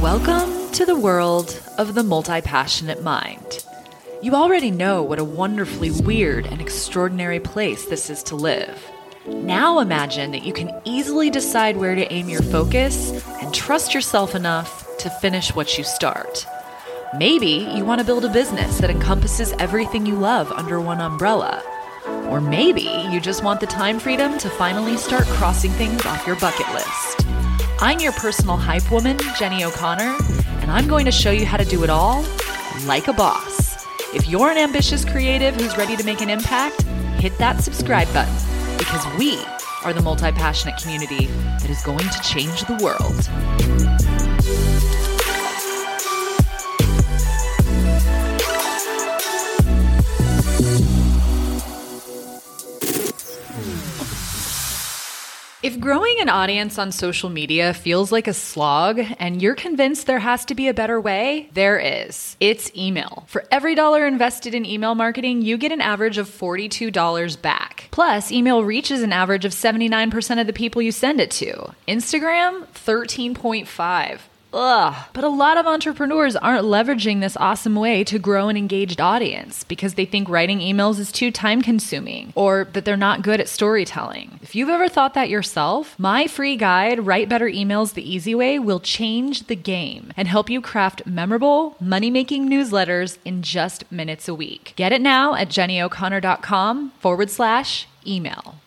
Welcome to the world of the multi passionate mind. You already know what a wonderfully weird and extraordinary place this is to live. Now imagine that you can easily decide where to aim your focus and trust yourself enough to finish what you start. Maybe you want to build a business that encompasses everything you love under one umbrella. Or maybe you just want the time freedom to finally start crossing things off your bucket list. I'm your personal hype woman, Jennie O'Connor, and I'm going to show you how to do it all like a boss. If you're an ambitious creative who's ready to make an impact, hit that subscribe button because we are the multi passionate community that is going to change the world. If growing an audience on social media feels like a slog and you're convinced there has to be a better way, there is. It's email. For every dollar invested in email marketing, you get an average of $42 back. Plus, email reaches an average of 79% of the people you send it to. Instagram, 13.5. Ugh. But a lot of entrepreneurs aren't leveraging this awesome way to grow an engaged audience because they think writing emails is too time consuming or that they're not good at storytelling. If you've ever thought that yourself, my free guide, Write Better Emails the Easy Way, will change the game and help you craft memorable, money making newsletters in just minutes a week. Get it now at jennyo'connor.com forward slash email.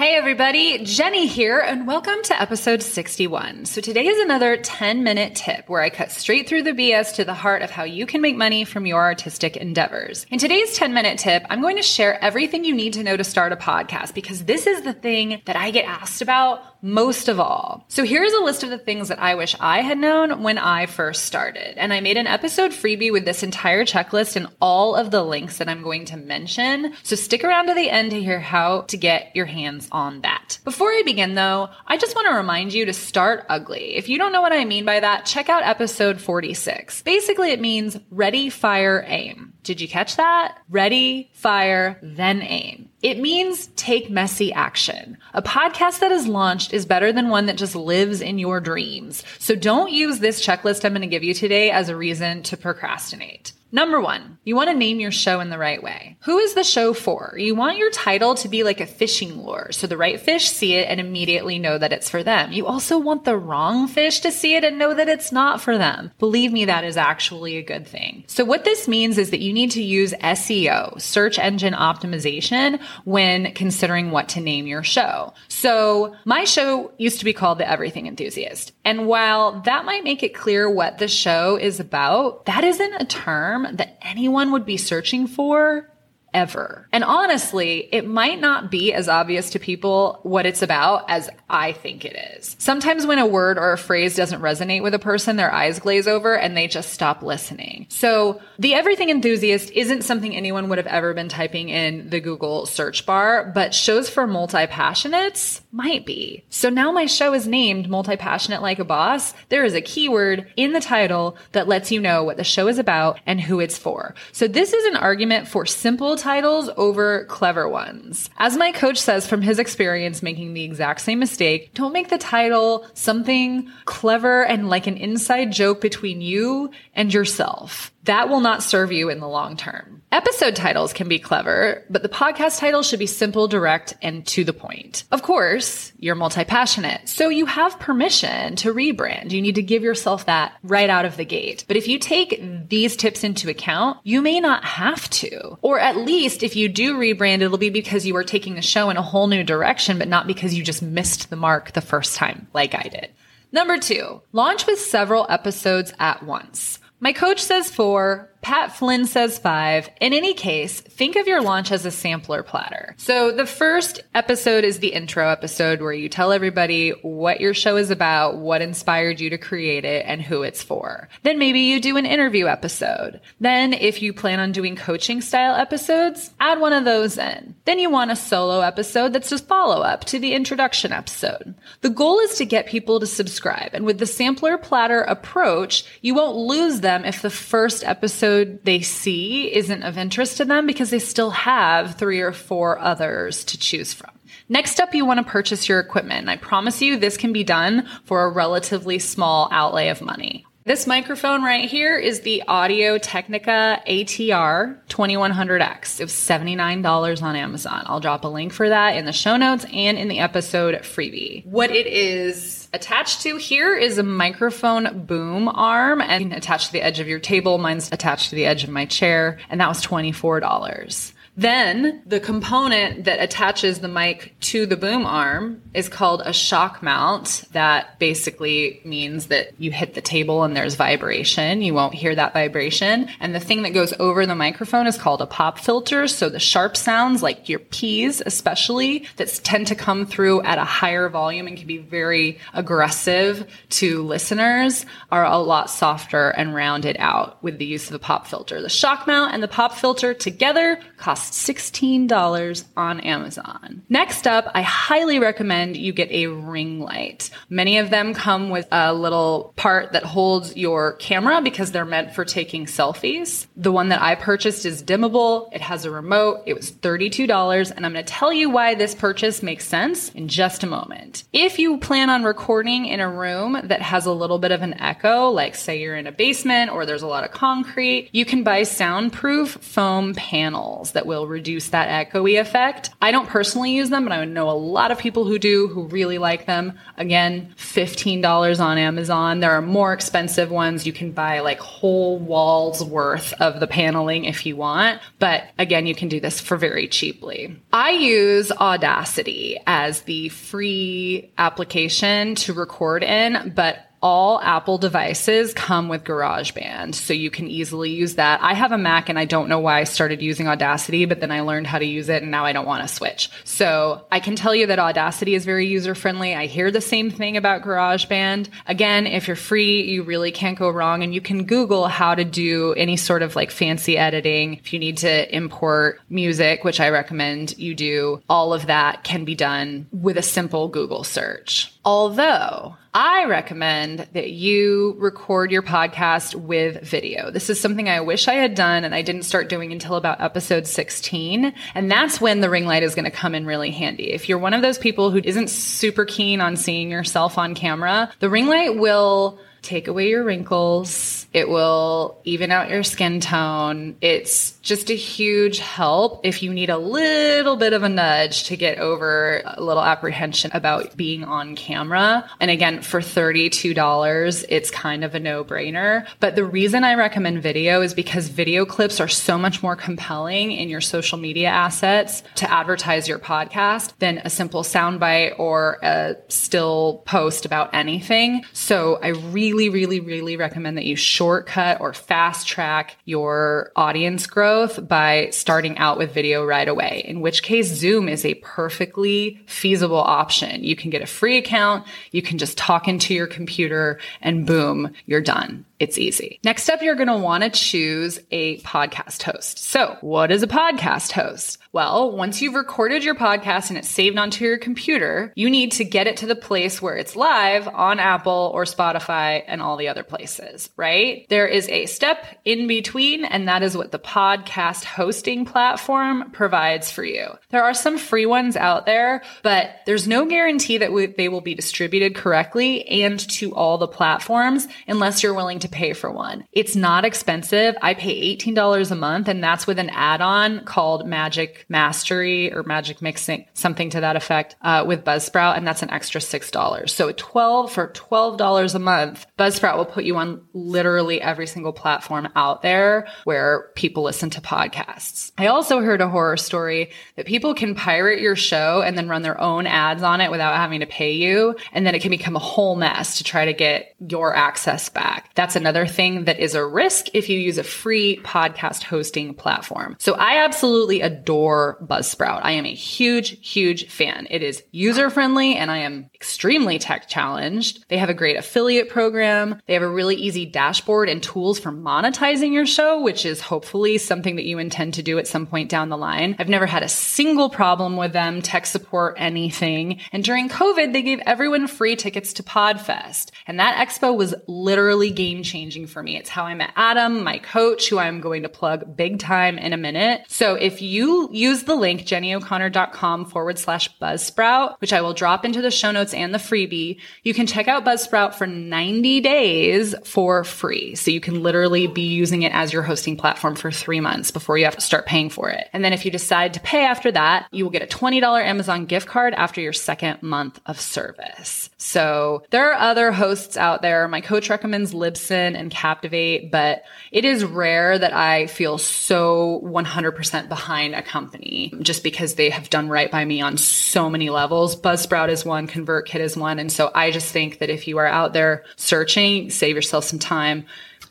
Hey everybody, Jennie here, and welcome to episode 61. So today is another 10 minute tip where I cut straight through the BS to the heart of how you can make money from your artistic endeavors. In today's 10 minute tip, I'm going to share everything you need to know to start a podcast because this is the thing that I get asked about most of all. So here's a list of the things that I wish I had known when I first started. And I made an episode freebie with this entire checklist and all of the links that I'm going to mention. So stick around to the end to hear how to get your hands on that. Before I begin though, I just want to remind you to start ugly. If you don't know what I mean by that, check out episode 46. Basically, it means ready, fire, aim. Did you catch that? Ready, fire, then aim. It means take messy action. A podcast that is launched is better than one that just lives in your dreams. So don't use this checklist I'm going to give you today as a reason to procrastinate. Number one, you want to name your show in the right way. Who is the show for? You want your title to be like a fishing lure, so the right fish see it and immediately know that it's for them. You also want the wrong fish to see it and know that it's not for them. Believe me, that is actually a good thing. So what this means is that you need to use SEO, search engine optimization, when considering what to name your show. So my show used to be called The Everything Enthusiast. And while that might make it clear what the show is about, that isn't a term term that anyone would be searching for ever. And honestly, it might not be as obvious to people what it's about as I think it is. Sometimes when a word or a phrase doesn't resonate with a person, their eyes glaze over and they just stop listening. So the everything enthusiast isn't something anyone would have ever been typing in the Google search bar, but shows for multi-passionates might be. So now my show is named multi-passionate like a boss. There is a keyword in the title that lets you know what the show is about and who it's for. So this is an argument for simple titles over clever ones. As my coach says from his experience making the exact same mistake, don't make the title something clever and like an inside joke between you and yourself. That will not serve you in the long term. Episode titles can be clever, but the podcast title should be simple, direct, and to the point. Of course, you're multi-passionate, so you have permission to rebrand. You need to give yourself that right out of the gate. But if you take these tips into account, you may not have to. Or at least if you do rebrand, it'll be because you are taking the show in a whole new direction, but not because you just missed the mark the first time, like I did. Number two, launch with several episodes at once. My coach says four, Pat Flynn says five. In any case, think of your launch as a sampler platter. So the first episode is the intro episode where you tell everybody what your show is about, what inspired you to create it, and who it's for. Then maybe you do an interview episode. Then if you plan on doing coaching style episodes, add one of those in. Then you want a solo episode that's just follow up to the introduction episode. The goal is to get people to subscribe. And with the sampler platter approach, you won't lose them if the first episode episode they see isn't of interest to them because they still have three or four others to choose from. Next up, you want to purchase your equipment. I promise you this can be done for a relatively small outlay of money. This microphone right here is the Audio Technica ATR 2100X. It was $79 on Amazon. I'll drop a link for that in the show notes and in the episode freebie. What it is attached to here is a microphone boom arm and attached to the edge of your table. Mine's attached to the edge of my chair, and that was $24. Then the component that attaches the mic to the boom arm is called a shock mount. That basically means that you hit the table and there's vibration. You won't hear that vibration. And the thing that goes over the microphone is called a pop filter. So the sharp sounds, like your P's especially, that tend to come through at a higher volume and can be very aggressive to listeners, are a lot softer and rounded out with the use of the pop filter. The shock mount and the pop filter together cost $16 on Amazon. Next up, I highly recommend you get a ring light. Many of them come with a little part that holds your camera because they're meant for taking selfies. The one that I purchased is dimmable. It has a remote. It was $32 and I'm going to tell you why this purchase makes sense in just a moment. If you plan on recording in a room that has a little bit of an echo, like say you're in a basement or there's a lot of concrete, you can buy soundproof foam panels that will reduce that echoey effect. I don't personally use them, but I know a lot of people who do who really like them. Again, $15 on Amazon. There are more expensive ones. You can buy like whole walls worth of the paneling if you want. But again, you can do this for very cheaply. I use Audacity as the free application to record in, but all Apple devices come with GarageBand, so you can easily use that. I have a Mac and I don't know why I started using Audacity, but then I learned how to use it and now I don't want to switch. So I can tell you that Audacity is very user friendly. I hear the same thing about GarageBand. Again, if you're free, you really can't go wrong and you can Google how to do any sort of like fancy editing. If you need to import music, which I recommend you do, all of that can be done with a simple Google search. Although I recommend that you record your podcast with video. This is something I wish I had done and I didn't start doing until about episode 16. And that's when the ring light is going to come in really handy. If you're one of those people who isn't super keen on seeing yourself on camera, the ring light will take away your wrinkles. It will even out your skin tone. It's just a huge help if you need a little bit of a nudge to get over a little apprehension about being on camera. And again, for $32, it's kind of a no brainer. But the reason I recommend video is because video clips are so much more compelling in your social media assets to advertise your podcast than a simple soundbite or a still post about anything. So I really, really, really really recommend that you shortcut or fast track your audience growth by starting out with video right away, in which case Zoom is a perfectly feasible option. You can get a free account. You can just talk into your computer and boom, you're done. It's easy. Next up, you're going to want to choose a podcast host. So what is a podcast host? Well, once you've recorded your podcast and it's saved onto your computer, you need to get it to the place where it's live on Apple or Spotify and all the other places, right? There is a step in between, and that is what the podcast hosting platform provides for you. There are some free ones out there, but there's no guarantee that they will be distributed correctly and to all the platforms unless you're willing to pay for one. It's not expensive. I pay $18 a month, and that's with an add on called Magic Mastery or Magic Mixing, something to that effect, uh, with Buzzsprout, and that's an extra six dollars. So twelve for twelve dollars a month, Buzzsprout will put you on literally every single platform out there where people listen to podcasts. I also heard a horror story that people can pirate your show and then run their own ads on it without having to pay you, and then it can become a whole mess to try to get your access back. That's another thing that is a risk if you use a free podcast hosting platform. So I absolutely adore Buzzsprout. I am a huge, huge fan. It is user friendly and I am extremely tech challenged. They have a great affiliate program. They have a really easy dashboard and tools for monetizing your show, which is hopefully something that you intend to do at some point down the line. I've never had a single problem with them, tech support, anything. And during COVID, they gave everyone free tickets to Podfest. And that expo was literally game changing for me. It's how I met Adam, my coach, who I'm going to plug big time in a minute. So if you use the link, jennyo'connor.com forward slash buzzsprout, which I will drop into the show notes and the freebie, you can check out Buzzsprout for 90 days for free. So you can literally be using it as your hosting platform for three months before you have to start paying for it. And then if you decide to pay after that, you will get a $20 Amazon gift card after your second month of service. So there are other hosts out there. My coach recommends Libsyn and Captivate, but it is rare that I feel so 100% behind a company just because they have done right by me on so many levels. Buzzsprout is one, ConvertKit is one. And so I just think that if you are out there searching, save yourself some time,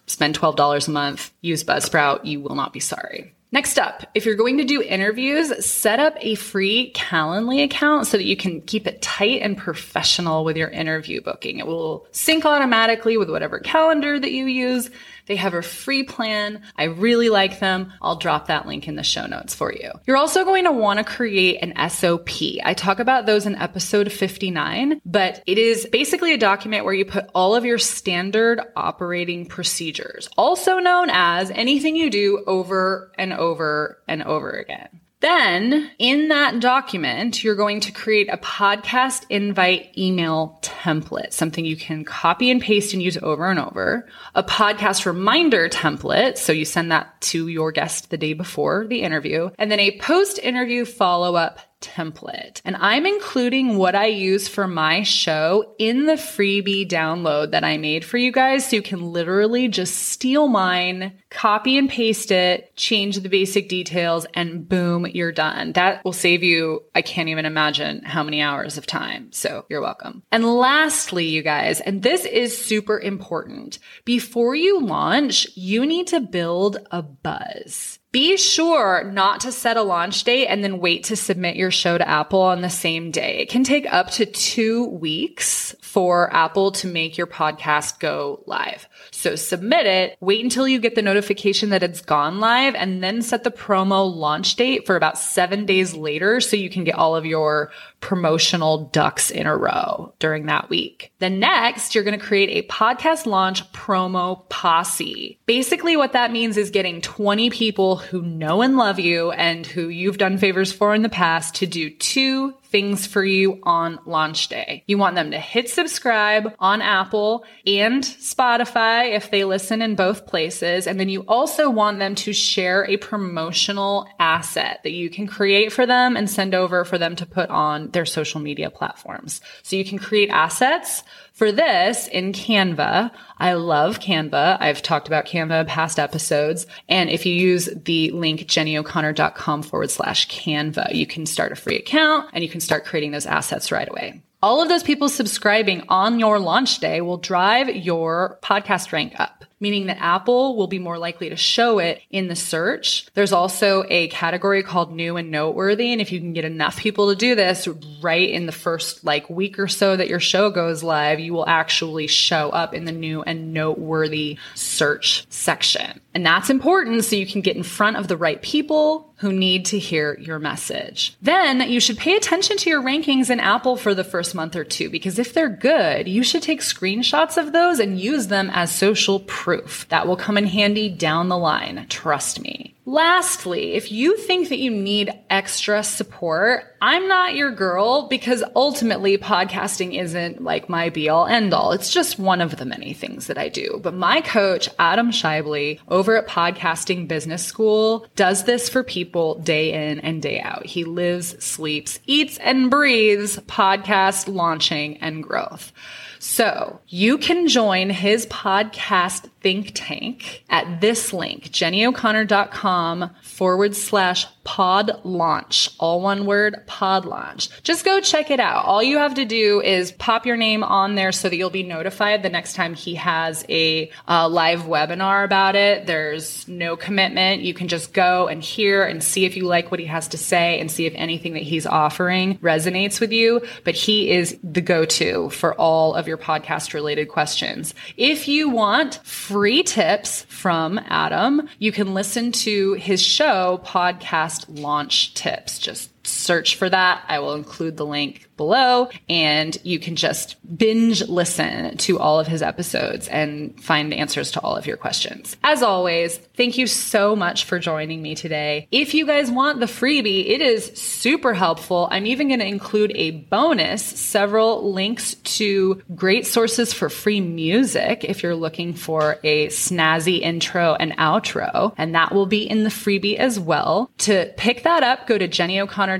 spend $12 a month, use Buzzsprout, you will not be sorry. Next up, if you're going to do interviews, set up a free Calendly account so that you can keep it tight and professional with your interview booking. It will sync automatically with whatever calendar that you use. They have a free plan. I really like them. I'll drop that link in the show notes for you. You're also going to want to create an SOP. I talk about those in episode 59, but it is basically a document where you put all of your standard operating procedures, also known as anything you do over and over and over again. Then in that document, you're going to create a podcast invite email template, something you can copy and paste and use over and over, a podcast reminder template. So you send that to your guest the day before the interview, and then a post interview follow up template. And I'm including what I use for my show in the freebie download that I made for you guys. So you can literally just steal mine, copy and paste it, change the basic details, and boom, you're done. That will save you, I can't even imagine how many hours of time. So you're welcome. And lastly, you guys, and this is super important. Before you launch, you need to build a buzz. Be sure not to set a launch date and then wait to submit your show to Apple on the same day. It can take up to two weeks for Apple to make your podcast go live. So submit it, wait until you get the notification that it's gone live, and then set the promo launch date for about seven days later so you can get all of your promotional ducks in a row during that week. Then next, you're going to create a podcast launch promo posse. Basically, what that means is getting 20 people who know and love you and who you've done favors for in the past to do two things for you on launch day. You want them to hit subscribe on Apple and Spotify if they listen in both places. And then you also want them to share a promotional asset that you can create for them and send over for them to put on their social media platforms. So you can create assets for this in Canva. I love Canva. I've talked about Canva past episodes. And if you use the link jennyo'connor.com forward slash Canva, you can start a free account and you can start creating those assets right away. All of those people subscribing on your launch day will drive your podcast rank up meaning that Apple will be more likely to show it in the search. There's also a category called new and noteworthy. And if you can get enough people to do this right in the first like week or so that your show goes live, you will actually show up in the new and noteworthy search section. And that's important so you can get in front of the right people who need to hear your message. Then you should pay attention to your rankings in Apple for the first month or two because if they're good, you should take screenshots of those and use them as social proof. That will come in handy down the line. Trust me. Lastly, if you think that you need extra support, I'm not your girl because ultimately podcasting isn't like my be all end all. It's just one of the many things that I do. But my coach, Adam Schaeuble, over at Podcasting Business School, does this for people day in and day out. He lives, sleeps, eats, and breathes podcast launching and growth. So you can join his podcast think tank at this link, jennyo'connor.com forward slash pod launch. All one word, pod launch. Just go check it out. All you have to do is pop your name on there so that you'll be notified the next time he has a uh, live webinar about it. There's no commitment. You can just go and hear and see if you like what he has to say and see if anything that he's offering resonates with you. But he is the go-to for all of your podcast related questions. If you want free tips from Adam, you can listen to his show, Podcast Launch Tips. Just search for that. I will include the link below and you can just binge listen to all of his episodes and find answers to all of your questions. As always, thank you so much for joining me today. If you guys want the freebie, it is super helpful. I'm even going to include a bonus, several links to great sources for free music if you're looking for a snazzy intro and outro. And that will be in the freebie as well. To pick that up, go to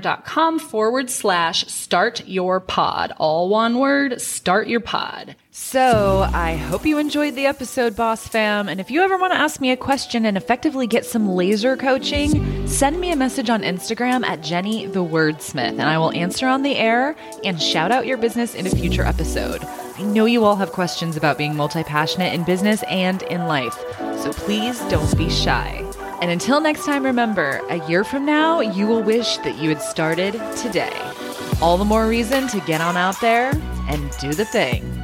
jennyo'connor.com forward slash start your pod. All one word, start your pod. So, I hope you enjoyed the episode, Boss Fam. And if you ever want to ask me a question and effectively get some laser coaching, send me a message on Instagram at Jennie the Wordsmith, and I will answer on the air and shout out your business in a future episode. I know you all have questions about being multi passionate in business and in life, so please don't be shy. And until next time, remember a year from now, you will wish that you had started today. All the more reason to get on out there and do the thing.